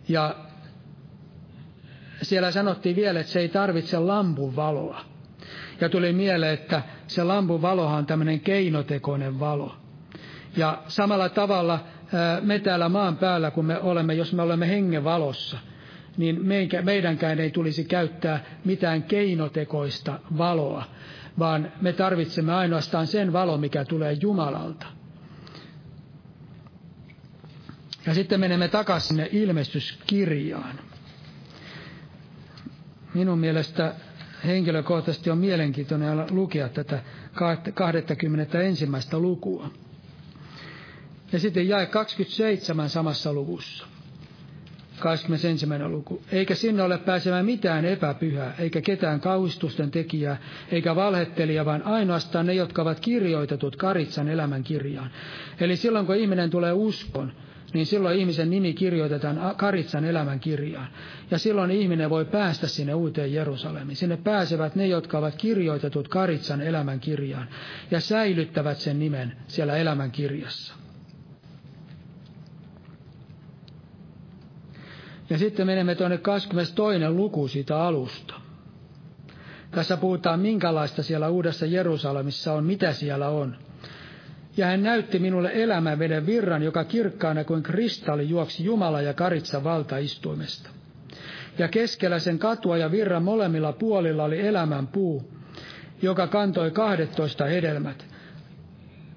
Ja siellä sanottiin vielä, että se ei tarvitse lampun valoa. Ja tuli mieleen, että se lampun valohan on tämmöinen keinotekoinen valo. Ja samalla tavalla me täällä maan päällä, kun me olemme, jos me olemme hengen valossa, niin meidänkään ei tulisi käyttää mitään keinotekoista valoa, vaan me tarvitsemme ainoastaan sen valo, mikä tulee Jumalalta. Ja sitten menemme takaisin sinne ilmestyskirjaan. Minun mielestä henkilökohtaisesti on mielenkiintoinen lukea tätä 21. lukua. Ja sitten jae 27 samassa luvussa. 21. luku. Eikä sinne ole pääsemään mitään epäpyhää, eikä ketään kauhistusten tekijää, eikä valhettelija, vaan ainoastaan ne, jotka ovat kirjoitetut Karitsan elämän kirjaan. Eli silloin, kun ihminen tulee uskon, niin silloin ihmisen nimi kirjoitetaan Karitsan elämän kirjaan. Ja silloin ihminen voi päästä sinne uuteen Jerusalemiin. Sinne pääsevät ne, jotka ovat kirjoitetut Karitsan elämän kirjaan ja säilyttävät sen nimen siellä elämän kirjassa. Ja sitten menemme tuonne 22. luku siitä alusta. Tässä puhutaan, minkälaista siellä uudessa Jerusalemissa on, mitä siellä on. Ja hän näytti minulle elämänveden virran, joka kirkkaana kuin kristalli juoksi Jumala ja Karitsa valtaistuimesta. Ja keskellä sen katua ja virran molemmilla puolilla oli elämän puu, joka kantoi kahdettoista hedelmät.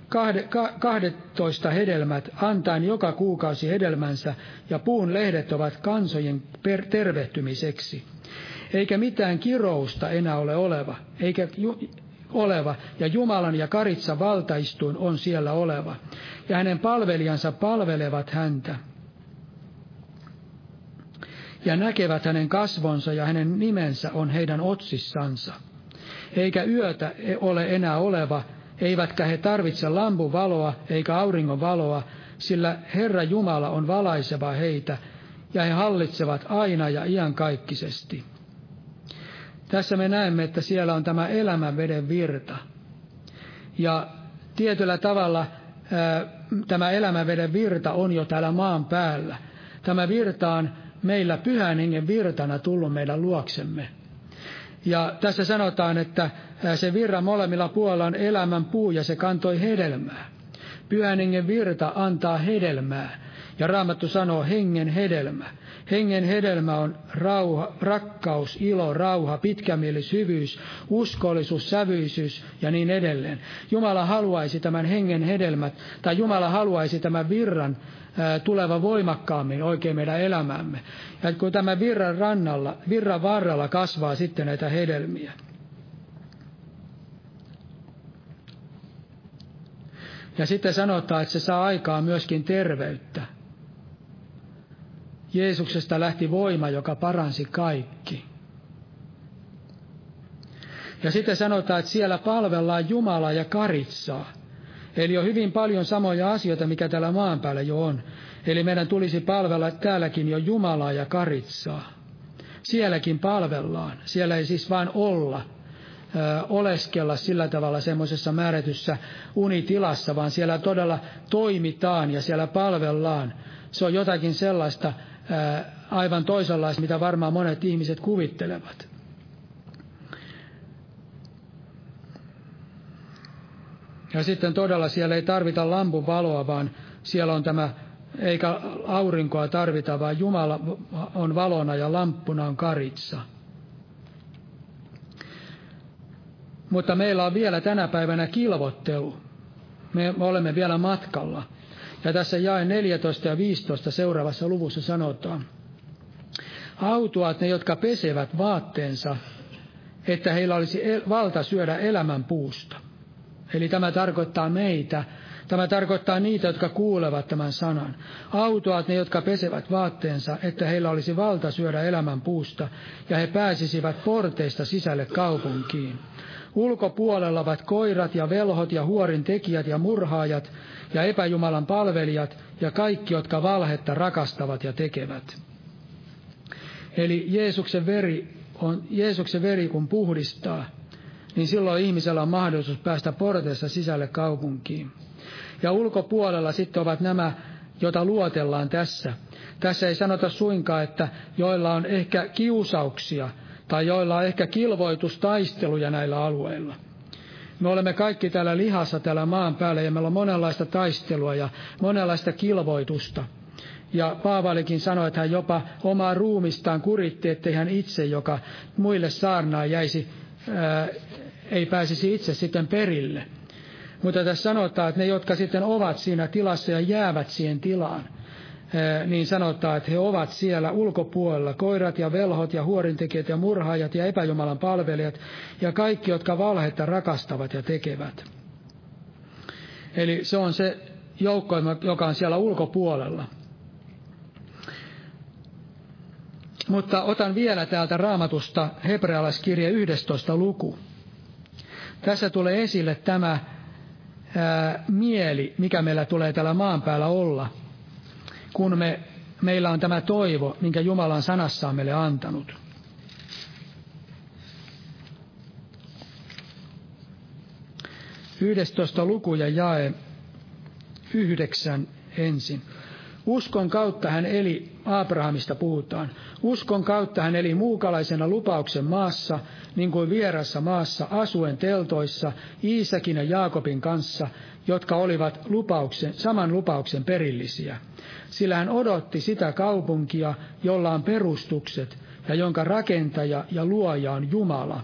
Kahde, ka, kahdettoista hedelmät, antaen joka kuukausi hedelmänsä, ja puun lehdet ovat kansojen per, tervehtymiseksi. Eikä mitään kirousta enää ole oleva, eikä oleva, ja Jumalan ja Karitsa valtaistuin on siellä oleva, ja hänen palvelijansa palvelevat häntä. Ja näkevät hänen kasvonsa ja hänen nimensä on heidän otsissansa. Eikä yötä ole enää oleva, eivätkä he tarvitse lampun valoa eikä auringon valoa, sillä Herra Jumala on valaiseva heitä, ja he hallitsevat aina ja iankaikkisesti. Tässä me näemme, että siellä on tämä elämän veden virta. Ja tietyllä tavalla ää, tämä elämän veden virta on jo täällä maan päällä. Tämä virta on meillä pyhän hengen virtana tullut meidän luoksemme. Ja tässä sanotaan, että se virra molemmilla puolilla on elämän puu ja se kantoi hedelmää. Pyhän hengen virta antaa hedelmää. Ja Raamattu sanoo hengen hedelmä. Hengen hedelmä on rauha, rakkaus, ilo, rauha, pitkämielis, hyvyys, uskollisuus, sävyisyys ja niin edelleen. Jumala haluaisi tämän hengen hedelmät, tai Jumala haluaisi tämän virran tuleva voimakkaammin oikein meidän elämäämme. Ja kun tämä virran rannalla, virran varrella kasvaa sitten näitä hedelmiä. Ja sitten sanotaan, että se saa aikaa myöskin terveyttä. Jeesuksesta lähti voima, joka paransi kaikki. Ja sitten sanotaan, että siellä palvellaan Jumalaa ja karitsaa. Eli on hyvin paljon samoja asioita, mikä täällä maan päällä jo on. Eli meidän tulisi palvella täälläkin jo Jumalaa ja karitsaa. Sielläkin palvellaan. Siellä ei siis vain olla, ö, oleskella sillä tavalla semmoisessa määrätyssä unitilassa, vaan siellä todella toimitaan ja siellä palvellaan. Se on jotakin sellaista, aivan toisenlaista, mitä varmaan monet ihmiset kuvittelevat. Ja sitten todella siellä ei tarvita lampun valoa, vaan siellä on tämä, eikä aurinkoa tarvita, vaan Jumala on valona ja lamppuna on karitsa. Mutta meillä on vielä tänä päivänä kilvottelu. Me olemme vielä matkalla. Ja tässä jae 14 ja 15 seuraavassa luvussa sanotaan, Autuat ne, jotka pesevät vaatteensa, että heillä olisi valta syödä elämän puusta. Eli tämä tarkoittaa meitä, Tämä tarkoittaa niitä, jotka kuulevat tämän sanan. Autoat ne, jotka pesevät vaatteensa, että heillä olisi valta syödä elämän puusta, ja he pääsisivät porteista sisälle kaupunkiin. Ulkopuolella ovat koirat ja velhot ja huorin tekijät ja murhaajat ja epäjumalan palvelijat ja kaikki, jotka valhetta rakastavat ja tekevät. Eli Jeesuksen veri, on, Jeesuksen veri kun puhdistaa, niin silloin ihmisellä on mahdollisuus päästä porteessa sisälle kaupunkiin. Ja ulkopuolella sitten ovat nämä, joita luotellaan tässä. Tässä ei sanota suinkaan, että joilla on ehkä kiusauksia tai joilla on ehkä kilvoitustaisteluja näillä alueilla. Me olemme kaikki täällä lihassa täällä maan päällä ja meillä on monenlaista taistelua ja monenlaista kilvoitusta. Ja Paavalikin sanoi, että hän jopa omaa ruumistaan kuritti, ettei hän itse, joka muille saarnaa jäisi, ää, ei pääsisi itse sitten perille. Mutta tässä sanotaan, että ne, jotka sitten ovat siinä tilassa ja jäävät siihen tilaan, niin sanotaan, että he ovat siellä ulkopuolella, koirat ja velhot ja huorintekijät ja murhaajat ja epäjumalan palvelijat ja kaikki, jotka valhetta rakastavat ja tekevät. Eli se on se joukko, joka on siellä ulkopuolella. Mutta otan vielä täältä raamatusta hebrealaiskirje 11 luku. Tässä tulee esille tämä ää, mieli, mikä meillä tulee täällä maan päällä olla, kun me, meillä on tämä toivo, minkä Jumalan on meille antanut. Yhdestoista luku ja jae yhdeksän ensin. Uskon kautta hän eli, Abrahamista puhutaan, uskon kautta hän eli muukalaisena lupauksen maassa, niin kuin vierassa maassa, asuen teltoissa, Iisakin ja Jaakobin kanssa, jotka olivat lupauksen, saman lupauksen perillisiä. Sillä hän odotti sitä kaupunkia, jolla on perustukset, ja jonka rakentaja ja luoja on Jumala.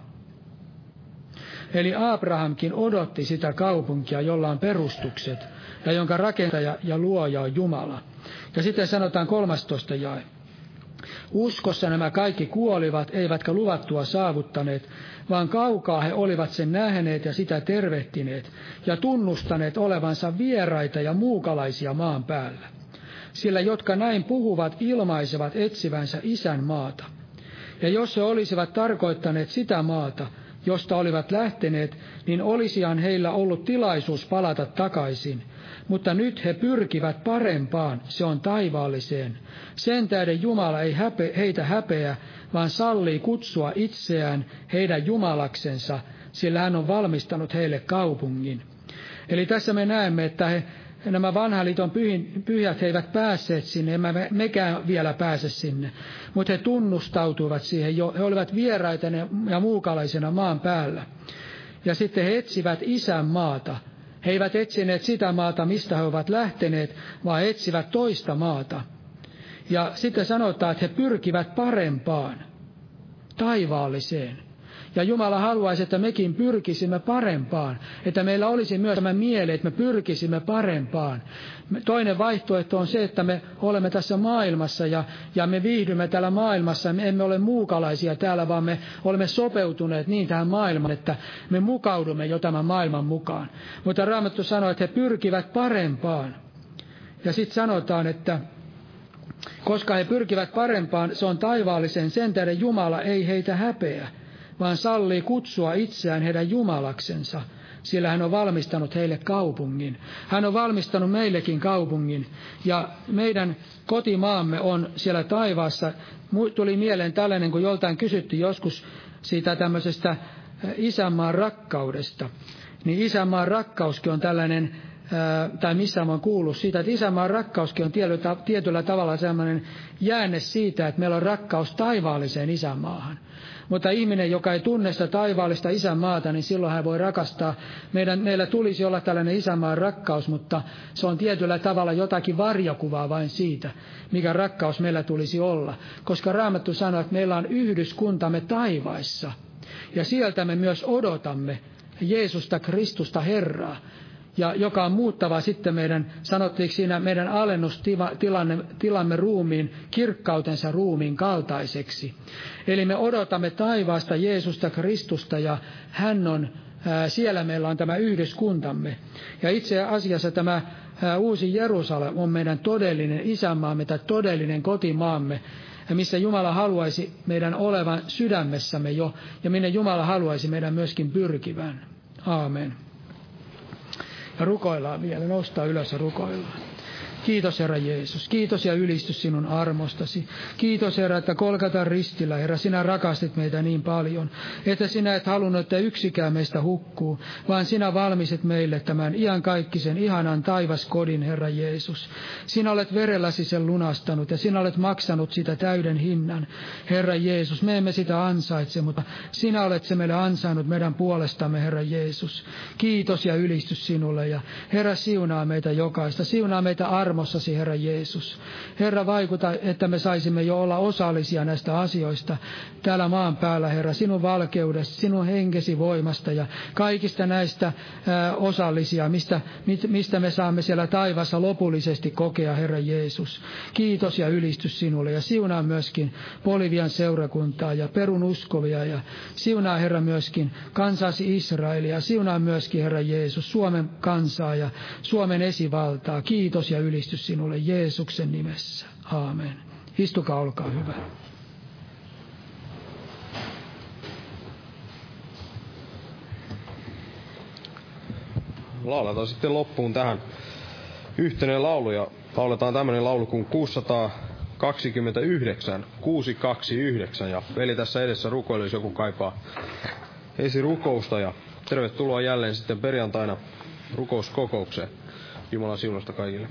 Eli Abrahamkin odotti sitä kaupunkia, jolla on perustukset, ja jonka rakentaja ja luoja on Jumala. Ja sitten sanotaan 13 jae. Uskossa nämä kaikki kuolivat, eivätkä luvattua saavuttaneet, vaan kaukaa he olivat sen nähneet ja sitä tervehtineet, ja tunnustaneet olevansa vieraita ja muukalaisia maan päällä. Sillä jotka näin puhuvat, ilmaisevat etsivänsä isän maata. Ja jos he olisivat tarkoittaneet sitä maata, josta olivat lähteneet, niin olisihan heillä ollut tilaisuus palata takaisin, mutta nyt he pyrkivät parempaan, se on taivaalliseen. Sen tähden Jumala ei häpe, heitä häpeä, vaan sallii kutsua itseään heidän Jumalaksensa, sillä hän on valmistanut heille kaupungin. Eli tässä me näemme, että he, nämä vanhan liiton pyhät he eivät päässeet sinne, emme me, mekään vielä pääse sinne, mutta he tunnustautuivat siihen, jo, he olivat vieraita ja muukalaisena maan päällä. Ja sitten he etsivät isän maata, he eivät etsineet sitä maata, mistä he ovat lähteneet, vaan etsivät toista maata. Ja sitten sanotaan, että he pyrkivät parempaan, taivaalliseen. Ja Jumala haluaisi, että mekin pyrkisimme parempaan, että meillä olisi myös tämä mieli, että me pyrkisimme parempaan. Toinen vaihtoehto on se, että me olemme tässä maailmassa ja, ja me viihdymme täällä maailmassa. Me emme ole muukalaisia täällä, vaan me olemme sopeutuneet niin tähän maailmaan, että me mukaudumme jo tämän maailman mukaan. Mutta Raamattu sanoo, että he pyrkivät parempaan. Ja sitten sanotaan, että koska he pyrkivät parempaan, se on taivaallisen, sen tähden Jumala ei heitä häpeä vaan sallii kutsua itseään heidän Jumalaksensa, sillä hän on valmistanut heille kaupungin. Hän on valmistanut meillekin kaupungin, ja meidän kotimaamme on siellä taivaassa. Tuli mieleen tällainen, kun joltain kysyttiin joskus siitä tämmöisestä isänmaan rakkaudesta. Niin isänmaan rakkauskin on tällainen, tai missä mä oon kuullut siitä, että isänmaan rakkauskin on tietyllä tavalla sellainen jäänne siitä, että meillä on rakkaus taivaalliseen isänmaahan. Mutta ihminen, joka ei tunne sitä taivaallista isänmaata, niin silloin hän voi rakastaa. Meidän, meillä tulisi olla tällainen isänmaan rakkaus, mutta se on tietyllä tavalla jotakin varjokuvaa vain siitä, mikä rakkaus meillä tulisi olla. Koska Raamattu sanoo, että meillä on yhdyskuntamme taivaissa. Ja sieltä me myös odotamme Jeesusta Kristusta Herraa ja joka on muuttava sitten meidän, sanottiinko siinä, meidän alennustilamme ruumiin, kirkkautensa ruumiin kaltaiseksi. Eli me odotamme taivaasta Jeesusta Kristusta ja hän on siellä meillä on tämä yhdyskuntamme. Ja itse asiassa tämä uusi Jerusalem on meidän todellinen isänmaamme tai todellinen kotimaamme, missä Jumala haluaisi meidän olevan sydämessämme jo, ja minne Jumala haluaisi meidän myöskin pyrkivän. Aamen. Rukoillaan vielä, nostaa ylös ja rukoillaan. Kiitos Herra Jeesus. Kiitos ja ylistys sinun armostasi. Kiitos Herra, että kolkatan ristillä, Herra, sinä rakastit meitä niin paljon, että sinä et halunnut, että yksikään meistä hukkuu, vaan sinä valmisit meille tämän iankaikkisen ihanan taivaskodin, Herra Jeesus. Sinä olet verelläsi sen lunastanut ja sinä olet maksanut sitä täyden hinnan. Herra Jeesus, me emme sitä ansaitse, mutta sinä olet se meille ansainnut meidän puolestamme, Herra Jeesus. Kiitos ja ylistys sinulle ja Herra siunaa meitä jokaista. Siunaa meitä armo armossasi, Herra Jeesus. Herra, vaikuta, että me saisimme jo olla osallisia näistä asioista täällä maan päällä, Herra, sinun valkeudesta, sinun henkesi voimasta ja kaikista näistä ää, osallisia, mistä, mistä me saamme siellä taivassa lopullisesti kokea, Herra Jeesus. Kiitos ja ylistys sinulle ja siunaa myöskin Bolivian seurakuntaa ja perun uskovia ja siunaa, Herra, myöskin kansasi Israelia, siunaa myöskin, Herra Jeesus, Suomen kansaa ja Suomen esivaltaa. Kiitos ja ylistys ylistys sinulle Jeesuksen nimessä. Aamen. Istukaa, olkaa hyvä. Lauletaan sitten loppuun tähän yhteinen laulu ja lauletaan tämmöinen laulu kuin 629, 629 ja veli tässä edessä rukoilu, jos joku kaipaa esirukousta ja tervetuloa jälleen sitten perjantaina rukouskokoukseen. Jumalan siunosta kaikille.